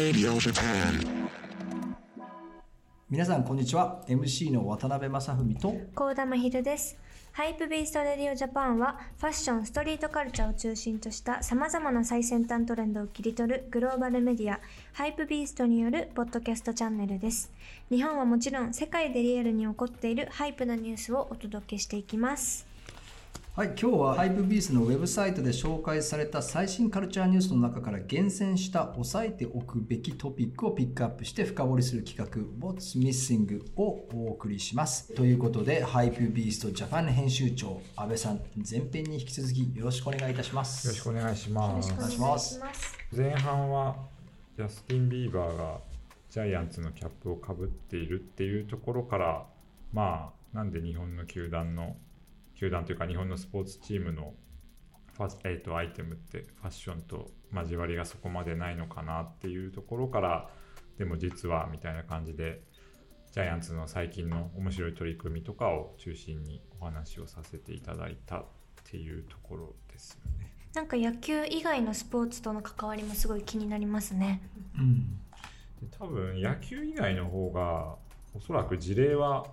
Radio Japan. 皆さんこんにちは MC の渡辺真史と高田真秀です。 Hypebeast Radio Japan はファッション、ストリートカルチャーを中心とした様々な最先端トレンドを切り取るグローバルメディア Hypebeast によるポッドキャストチャンネルです。日本はもちろん世界でリアルに起こっている hype なニュースをお届けしていきます。はい今日は Hypebeast のウェブサイトで紹介された最新カルチャーニュースの中から厳選した押さえておくべきトピックをピックアップして深掘りする企画 What's Missing をお送りしますということで Hypebeast Japan 編集長安倍さん前編に引き続きよろしくお願いいたしますよろしくお願いしますよろしくお願いします。前半はジャスティン・ビーバーがジャイアンツのキャップをかぶっているっていうところからまあなんで日本の球団の球団というか日本のスポーツチームのファス、えー、とアイテムってファッションと交わりがそこまでないのかなっていうところからでも実はみたいな感じでジャイアンツの最近の面白い取り組みとかを中心にお話をさせていただいたっていうところですよね。なんか野球以外のスポーツとの関わりもすごい気になりますね。うんで多分野球以外の方がおそらく事例は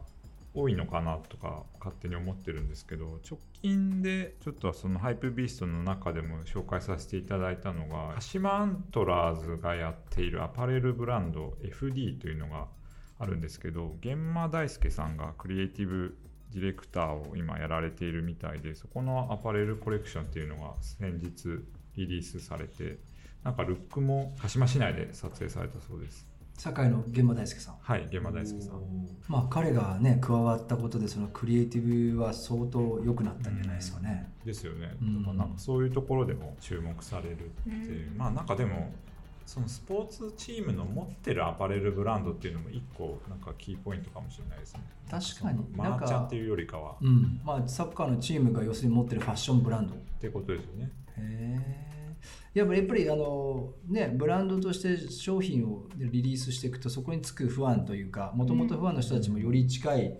多いのかなとか勝手に思ってるんですけど直近でちょっとそのハイプビーストの中でも紹介させていただいたのが鹿島アントラーズがやっているアパレルブランド FD というのがあるんですけど源馬大輔さんがクリエイティブディレクターを今やられているみたいでそこのアパレルコレクションっていうのが先日リリースされてなんかルックも鹿島市内で撮影されたそうです。堺の現場大輔さん。はい源馬大輔さん。まあ彼がね加わったことでそのクリエイティブは相当良くなったんじゃないですかね、ですよね、うん。なんかそういうところでも注目されるっていう、まあなんかでもそのスポーツチームの持ってるアパレルブランドっていうのも一個なんかキーポイントかもしれないですね。確かに。マーチャンっていうよりかは。うん。まあ、サッカーのチームが要するに持ってるファッションブランド。ってことですよね。へえやっぱりやっぱりあのねブランドとして商品をリリースしていくとそこにつく不安というかもともと不安の人たちもより近い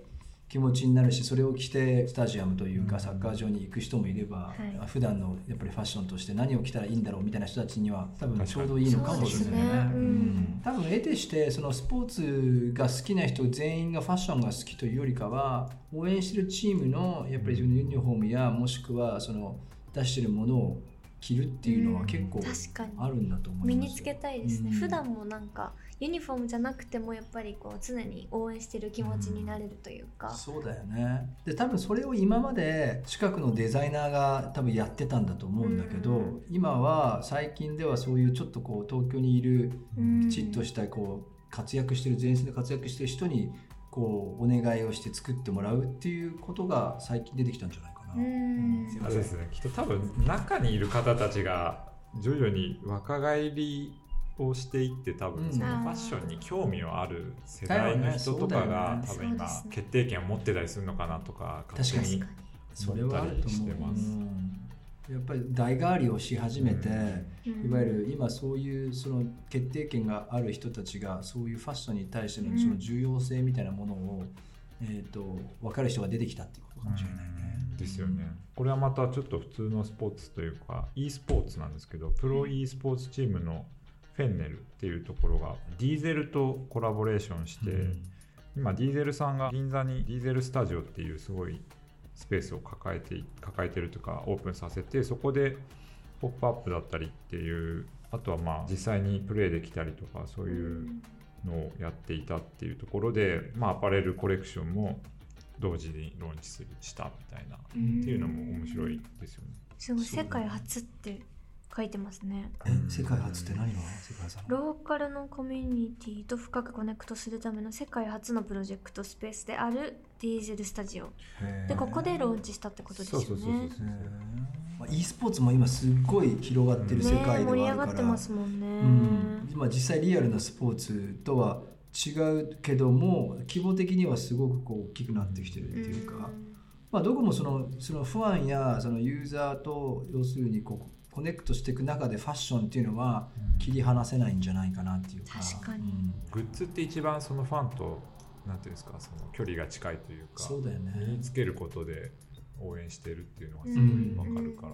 気持ちになるしそれを着てスタジアムというかサッカー場に行く人もいれば、はい。普段のやっぱりファッションとして何を着たらいいんだろうみたいな人たちには多分ちょうどいいのかもしれないね。ね。うん。多分得てしてそのスポーツが好きな人全員がファッションが好きというよりかは応援してるチームのやっぱり自分のユニフォームやもしくはその出してるものを着るっていうのは結構あるんだと思います。身につけたいですね、うん。普段もなんかユニフォームじゃなくてもやっぱりこう常に応援してる気持ちになれるというか、そうだよね。で多分それを今まで近くのデザイナーが多分やってたんだと思うんだけど、うん。今は最近ではそういうちょっとこう東京にいるうん。きちっとしたこう活躍してる前線で活躍してる人にこうお願いをして作ってもらうっていうことが最近出てきたんじゃないかあれですね。きっと多分中にいる方たちが徐々に若返りをしていって多うん。分そのファッションに興味のある世代の人とかが多分今決定権を持ってたりするのかなとか確かに。勝手にそれはあると思う、してますうんやっぱり代替わりをし始めて、うん。いわゆる今そういうその決定権がある人たちがそういうファッションに対してのその重要性みたいなものを、えー、と分かる人が出てきたっていうことかもしれないね。ですよね。これはまたちょっと普通のスポーツというか e スポーツなんですけどプロ e スポーツチームのフェンネルっていうところがディーゼルとコラボレーションして、うん今ディーゼルさんが銀座にディーゼルスタジオっていうすごいスペースを抱えてい抱えてるというかオープンさせてそこでポップアップだったりっていうあとはまあ実際にプレイできたりとかそういうのをやっていたっていうところで、まあ、アパレルコレクションも同時にローンチするしたみたいなっていうのも面白いですよね。すごい世界初って書いてますね。え世界初って何が？世界初ローカルのコミュニティと深くコネクトするための世界初のプロジェクトスペースであるディーゼルスタジオ。でここでローンチしたってことですよね。そうそうそうそうまあ e スポーツも今すっごい広がってる世ね界で盛りはあるから、上がってますもんね、うん、今実際リアルなスポーツとは違うけども規模的にはすごくこう大きくなってきてるっていうか、まあ、どこもそのその不安やそのユーザーと要するにこうコネクトしていく中でファッションっていうのは切り離せないんじゃないかなっていうか。確かに。うん。グッズって一番そのファンとなんていうんですかその距離が近いというかそうだよね。身につけることで応援してるっていうのがすごいわかるから、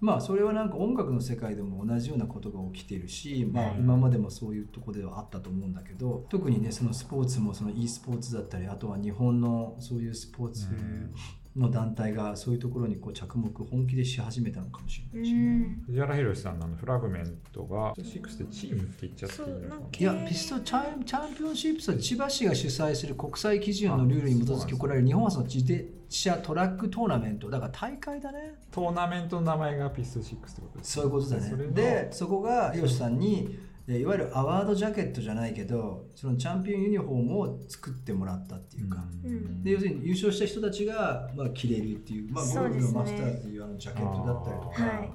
まあそれはなんか音楽の世界でも同じようなことが起きてるし、まあ、はい。今までもそういうとこではあったと思うんだけど特にねそのスポーツもその e スポーツだったりあとは日本のそういうスポーツの団体がそういうところにこう着目本気でし始めたのかもしれうないし藤原宏さんのあのフラグメントが6でチームって言っちゃって。いいのか。いやピストチャンチャンピオンシップスは千葉市が主催する国際基準のルールに基づき行われる日本はその自転車トラックトーナメント。だから大会だね。トーナメントの名前がピスト6ってことですそういうことだね。でそこがヒロシさんにえーいわゆるアワードジャケットじゃないけどそのチャンピオンユニフォームを作ってもらったっていうか、うん。で要するに優勝した人たちが、まあ、着れるっていう、まあ、ゴルフのマスターっていうあのジャケットだったりとか、はい。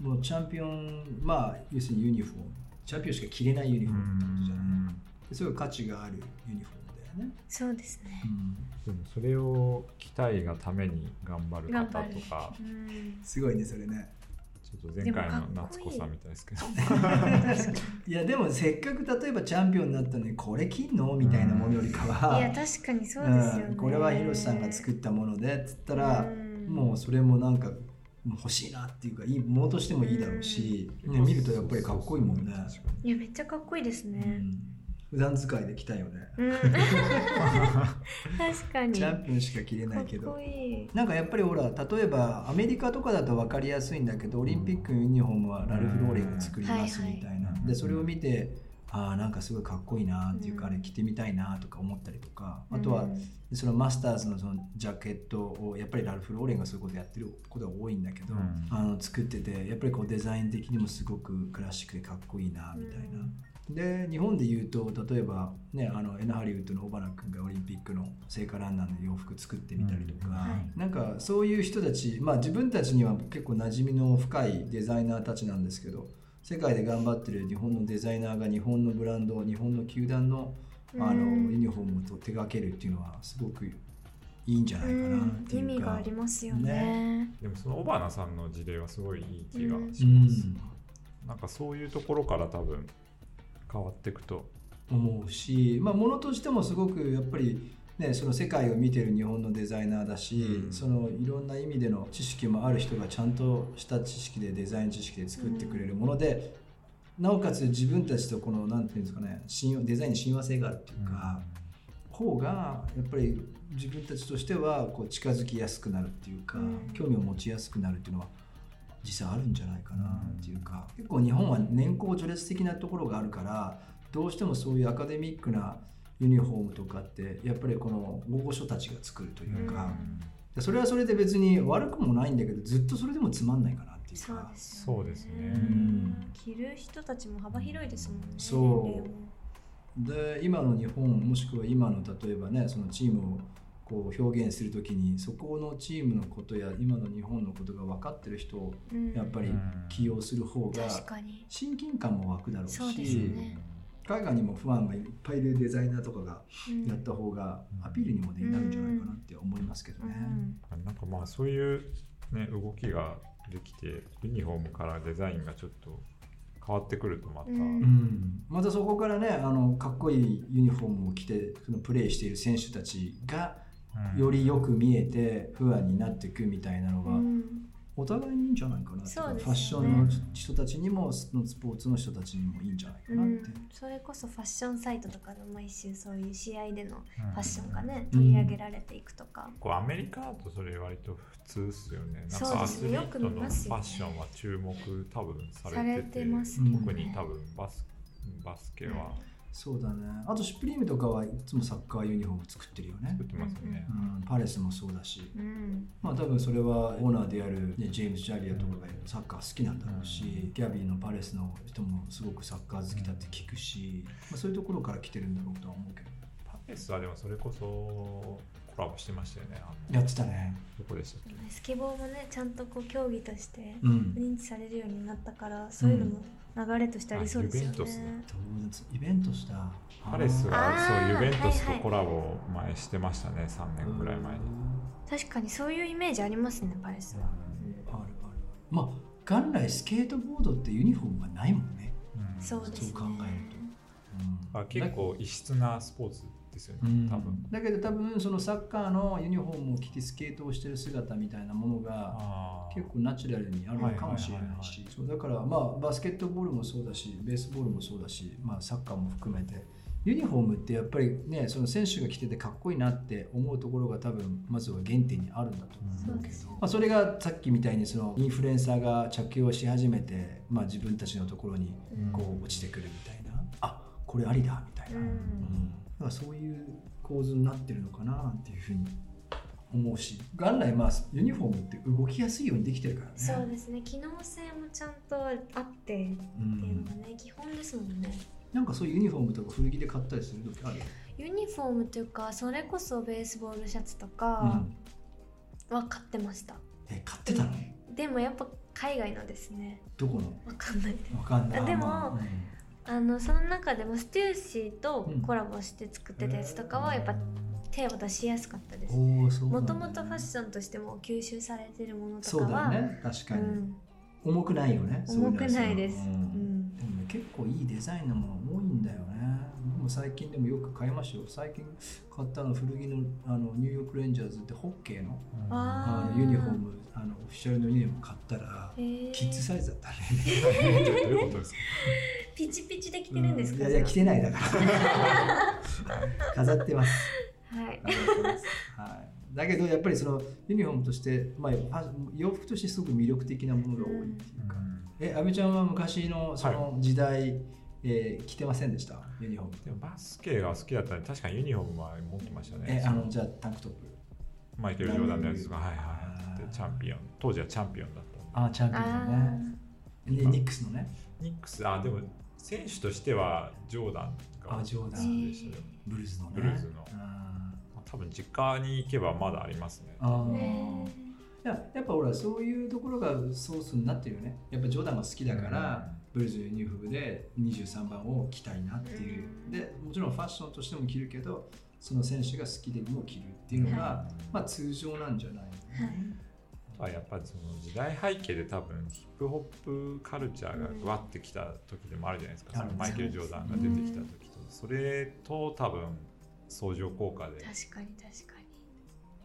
もうチャンピオンまあ要するにユニフォーム。チャンピオンしか着れないユニフォームってことじゃない？ですごい価値があるユニフォームだよね、そうですね。でもそれを期待がために頑張る方とか。うん。すごいねそれねちょっと前回の夏子さんみたいですけど。いやでもせっかく例えばチャンピオンになったのにこれ着んのみたいなものよりかはいや確かにそうですよね。うんこれはヒロシさんが作ったものでっつったら、うん。もうそれもなんか欲しいなっていうかいいものとしてもいいだろうし、ね、見るとやっぱりかっこいいもんね、いやめっちゃかっこいいですね。うん普段使いで着たいよね、うん。確かに。チャンピオンしか着れないけど。かっこいい。なんかやっぱりほら例えばアメリカとかだと分かりやすいんだけどオリンピックのユニフォームはラルフ・ローレンが作りますみたいな、うんでそれを見てああなんかすごいかっこいいなっていうか、うんあれ着てみたいなとか思ったりとか。あとは、うんそのマスターズのそのジャケットをやっぱりラルフ・ローレンがそういうことやってることが多いんだけど、うん。あの作っててやっぱりこうデザイン的にもすごくクラシックでかっこいいなみたいな。で日本で言うと例えば、ね、あのエナハリウッドの尾花君がオリンピックの聖火ランナーの洋服作ってみたりとか、うんはい。なんかそういう人たち、まあ、自分たちには結構馴染みの深いデザイナーたちなんですけど世界で頑張ってる日本のデザイナーが日本のブランド日本の球団のあのうん。ユニフォームと手掛けるっていうのはすごくいいんじゃないかなっていうか、意味がありますよね。でもその尾花さんの事例はすごいいい気がうします、ん。なんかそういうところから多分変わっていくと。思うし、まあ、ものとしてもすごくやっぱり、ね、その世界を見てる日本のデザイナーだし、うん。そのいろんな意味での知識もある人がちゃんとした知識でデザイン知識で作ってくれるもので、なおかつ自分たちとこのなんていうんですかね信用デザインに親和性があるっていうか、方がやっぱり自分たちとしてはこう近づきやすくなるっていうか、うん。興味を持ちやすくなるっていうのは実際あるんじゃないかなっていうか、結構日本は年功序列的なところがあるからどうしてもそういうアカデミックなユニフォームとかってやっぱりこの大御所たちが作るというか、でそれはそれで別に悪くもないんだけどずっとそれでもつまんないかなっていうか。そうですね。うん。着る人たちも幅広いですもんねそう。で今の日本もしくは今の例えばねそのチームをこう表現するときにそこのチームのことや今の日本のことが分かってる人をうん。やっぱり起用する方が確かに。親近感も湧くだろうし海外にもファンがいっぱいいるデザイナーとかがうん。やった方がアピールにもねなるんじゃないかなって思いますけどね。うん。なんかまあそういう、ね、動きができてユニフォームからデザインがちょっと変わってくるとまた、うん。うん。またそこからねあのかっこいいユニフォームを着てそのプレーしている選手たちがうんよりよく見えて不安になっていくみたいなのが、うん。お互いにいいんじゃないかなね。ファッションの人たちにもスポーツの人たちにもいいんじゃないかなって。それこそファッションサイトとかでも毎週そういう試合でのうん。ファッションがね、うん。取り上げられていくとか、こうアメリカだとそれ割と普通ですよね。なんそうかアですね。よくスリートのファッションは注目多分さされれてててますね。特に多分バスバスケはそうだね。あとシュプリームとかはいつもサッカーユニフォーム作ってるよね。作っ、てますよね。う。ん、パレスもそうだし。うん。まあ多分それはオーナーである、ね、ジェームズ・ジャリアとかがサッカー好きなんだろうし、うん。ギャビーのパレスの人もすごくサッカー好きだって聞くし、まあ、そういうところから来てるんだろうとは思うけど。パレスはでもそれこそコラボしてましたよね。やってたね。どこでしたっけ？スケボーもねちゃんとこう競技としてうん。認知されるようになったからそういうのも流れとしてありそうですよね。あユベントスだイベントした。パレスがあー。そうユベントスとコラボ前してましたね、3年ぐらい前に。確かにそういうイメージありますねパレスは、あるある。まあ元来スケートボードってユニフォームがないもんね。うん。そうですね。そう考えると、うん。あ結構異質なスポーツでですよね、うん。多分。だけど多分そのサッカーのユニフォームを着てスケートをしてる姿みたいなものが結構ナチュラルにあるのかもしれないしそうだからまあバスケットボールもそうだしベースボールもそうだし、まあ、サッカーも含めて。ユニフォームってやっぱりねその選手が着ててかっこいいなって思うところが多分まずは原点にあるんだと思うけど、まあ、それがさっきみたいにそのインフルエンサーが着用し始めて、まあ、自分たちのところにこう落ちてくるみたいな、あこれありだみたいな、うんうんだからそういう構図になってるのかなっていうふうに思うし元来まあユニフォームって動きやすいようにできてるからね。そうですね。機能性もちゃんとあってっていうのがね、基本ですもんね。なんかそういうユニフォームとか古着で買ったりする時ある？ユニフォームというかそれこそベースボールシャツとうかん。は買ってました、え買ってたの？でもやっぱ海外のですね。どこの？わかんない。わかんない。あでもまあうんあのその中でもステューシーとコラボして作ってたやつとかはやっぱ手を出しやすかったです。もともとファッションとしても吸収されてるものとそうだよかはね。確かに、うん。重くないよね重くないです、ううん。んでもね結構いいデザインのもの多いんだよね。僕も最近でもよく買いましたよ。最近買ったの古着のあのニューヨークレンジャーズってホッケーのああー。のユニフォームあのオフィシャルのユニフォーム買ったらへー。キッズサイズだったね。どういうことですか？ピチピチで着てるんですか、ういやいや着てないだから。飾ってます。はい。はい。だけどやっぱりそのユニフォームとして、まあ、洋服としてすごく魅力的なものが多いっていうか、え阿部ちゃんは昔のその時代、えー着てませんでした？ユニフォーム。でもバスケが好きだったら確かにユニフォームは持ってましたね。えあのじゃあタンクトップ。マイケル・ジョーダンのやつとかはいはいでチャンピオン。当時はチャンピオンだったんで。あチャンピオンあねでニックスのね。ーニックスあでも選手としてはジョーダンがあジョーダン。でしたよ。ブルーズのね。ブルーズの。あ多分実家に行けばまだありますね。あー。ねいややっぱほらそういうところがソースになってるよね。やっぱジョーダンが好きだから、ブルーズのユニフォームで23番を着たいなっていう、うん。でもちろんファッションとしても着るけどその選手が好きでも着るっていうのが、まあ通常なんじゃない？の、はい。あとはやっぱりその時代背景で多分ヒップホップカルチャーがわってきた時でもあるじゃないですか、あるそのマイケル・ジョーダンが出てきた時と、それと多分相乗効果で確かに確か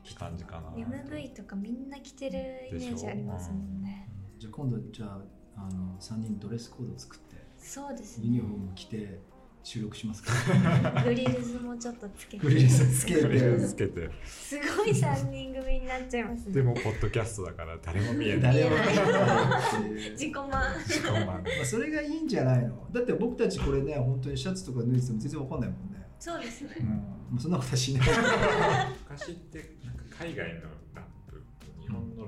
って感じかなに MV とかみんな着てるイメージありますもんね。じゃあ今度じゃああの3人ドレスコード作ってそうですね。ユニフォーム着て収録しますかグリルズもちょっとつけて。グリルズつけて。つけて。すごい3人組になっちゃいます。ねでもポッドキャストだから誰も見えない。誰も見えないっていう。自己満。しかもまあまあそれがいいんじゃないの？だって僕たちこれね本当にシャツとか脱いでても全然わかんないもんね、そうですね。うん、もうそんなことはしない。昔ってなんか海外の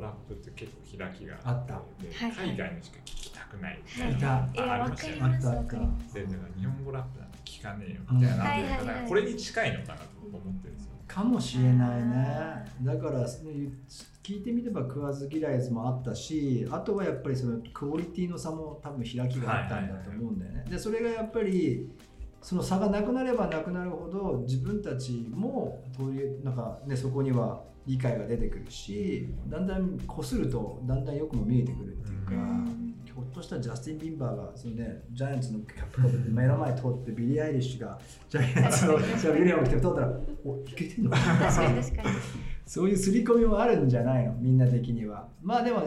ラップって結構開きがあった。ではいはい。海外のしか聞きたくない。みたはい。いた。いやわあありましたよかりますあったわかります。でだから日本語ラップなんて聞かねえよみたいな、うん。はいはいはいだからこれに近いのかなと思ってるんですよ、かもしれないね。だからその聞いてみれば食わず嫌いもあったしあとはやっぱりそのクオリティの差も多分開きがあったんだと思うんだよね、でそれがやっぱりその差がなくなればなくなるほど自分たちもというなんか、ね、そこには理解が出てくるしだんだんこうするとだんだん欲も見えてくるっていうか、うんひょっとしたらジャスティン・ビーバーがその、ね、ジャイアンツのキャップかぶって目の前通ってビリー・アイリッシュがジャイアンツのユニフォーム着て通ったら「おいけてんのかな?」確かに確かにそういう刷り込みもあるんじゃないの？みんな的には。まあでも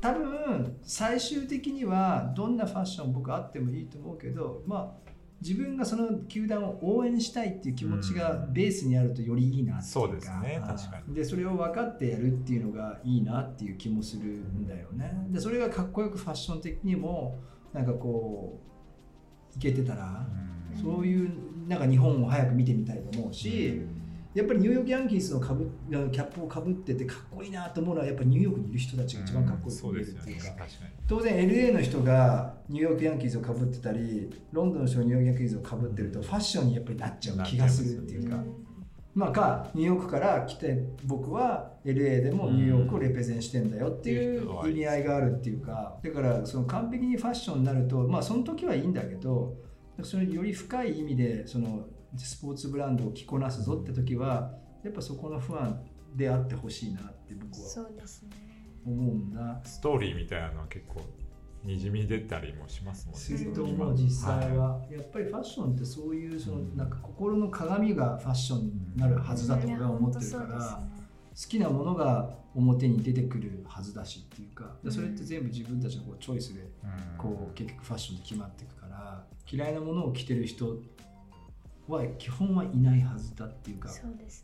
多分最終的にはどんなファッション僕あってもいいと思うけどまあ自分がその球団を応援したいっていう気持ちがベースにあるとよりいいなっていうか。そうですね確かに。でそれを分かってやるっていうのがいいなっていう気もするんだよね。でそれがかっこよくファッション的にもなんかこういけてたら、そういうなんか日本を早く見てみたいと思うし、やっぱりニューヨークヤンキースのかぶキャップをかぶっててかっこいいなと思うのはやっぱりニューヨークにいる人たちが一番かっこよくそう見えですよねるっていうか、当然 LA の人がニューヨークヤンキースをかぶってたりロンドンの人がニューヨークヤンキースをかぶってるとファッションにやっぱりなっちゃう気がするっていうか、まあかニューヨークから来て僕は LA でもニューヨークをレペゼンしてんだよっていう意味合いがあるっていうか。だからその完璧にファッションになるとまあその時はいいんだけどそれより深い意味でそのスポーツブランドを着こなすぞって時はやっぱそこの不安であってほしいなって僕はそうですね。思うんだ。ストーリーみたいなのは結構にじみ出たりもしますもんね。すると今思う実際は、はやっぱりファッションってそういうそのうんなんか心の鏡がファッションになるはずだと俺は思ってるから、好きなものが表に出てくるはずだしっていうかでそれって全部自分たちのこうチョイスでいうん。こう結局ファッションで決まっていくから嫌いなものを着てる人は基本はいないはずだっていうかね。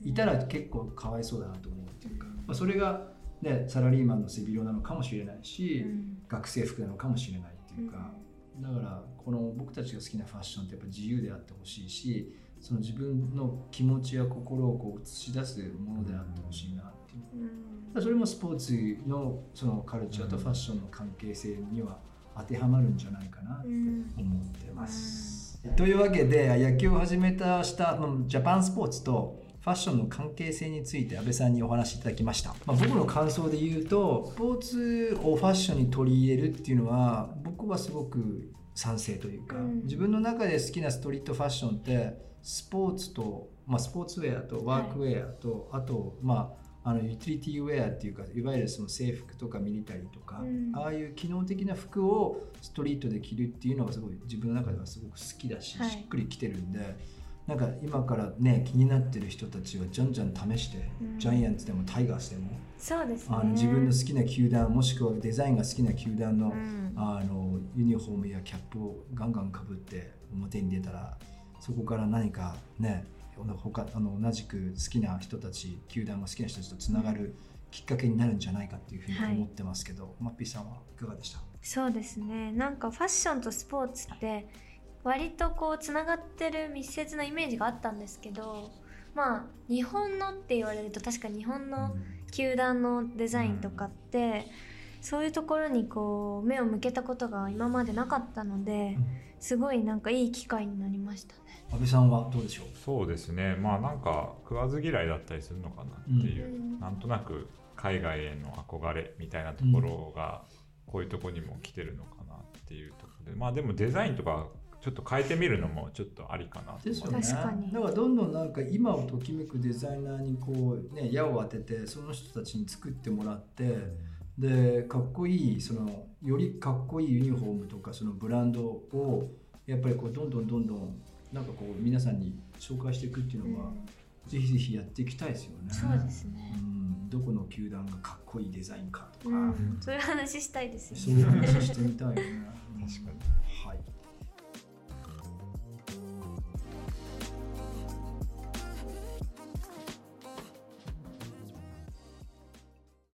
いたら結構かわいそうだなと思うっていうか、うん。まあ、それが、ね、サラリーマンの背広なのかもしれないし、うん。学生服なのかもしれないっていうか、だからこの僕たちが好きなファッションってやっぱ自由であってほしいしその自分の気持ちや心をこう映し出すものであってほしいなっていう。うん。それもスポーツのそのカルチャーとファッションの関係性には当てはまるんじゃないかなってうん思ってます。というわけで野球を始めたしたのジャパンスポーツとファッションの関係性について安倍さんにお話しいただきました、まあ、僕の感想で言うとスポーツをファッションに取り入れるっていうのは僕はすごく賛成というか、うん。自分の中で好きなストリートファッションってスポーツと、まあ、スポーツウェアとワークウェアと、あとまああのユーティリティウェアっていうかいわゆるその制服とかミリタリーとか、うん。ああいう機能的な服をストリートで着るっていうのがすごい自分の中ではすごく好きだし、はい。しっくりきてるんでなんか今からね気になってる人たちはじゃんじゃん試して、うん。ジャイアンツでもタイガースでも、そうですね。あの自分の好きな球団もしくはデザインが好きな球団の,、うん。あのユニフォームやキャップをガンガンかぶって表に出たらそこから何かね他あの同じく好きな人たち球団も好きな人たちとつながるきっかけになるんじゃないかっていうふうに思ってますけど、マッピーさんはいかがでした。そうですね。なんかファッションとスポーツって割とこうつながってる密接なイメージがあったんですけどまあ日本のって言われると確かに日本の球団のデザインとかって、そういうところにこう目を向けたことが今までなかったので、すごいなんかいい機会になりましたね。安倍さんはどうでしょう？そうですね。まあなんか食わず嫌いだったりするのかなっていう、うん。なんとなく海外への憧れみたいなところがこういうところにも来てるのかなっていうところで。まあでもデザインとかちょっと変えてみるのもちょっとありかなとですよね思います確かに。だからどんどんなんか今をときめくデザイナーにこうね矢を当ててその人たちに作ってもらってでかっこいいそのよりかっこいいユニフォームとかそのブランドをやっぱりこうどんどんどんどんなんかこう皆さんに紹介していくっていうのは、ぜひぜひやっていきたいですよね。そうですねうん、どこの球団がかっこいいデザインかとか、うん、そういう話したいですそうよね。いう話してみたいよね。確かにはい。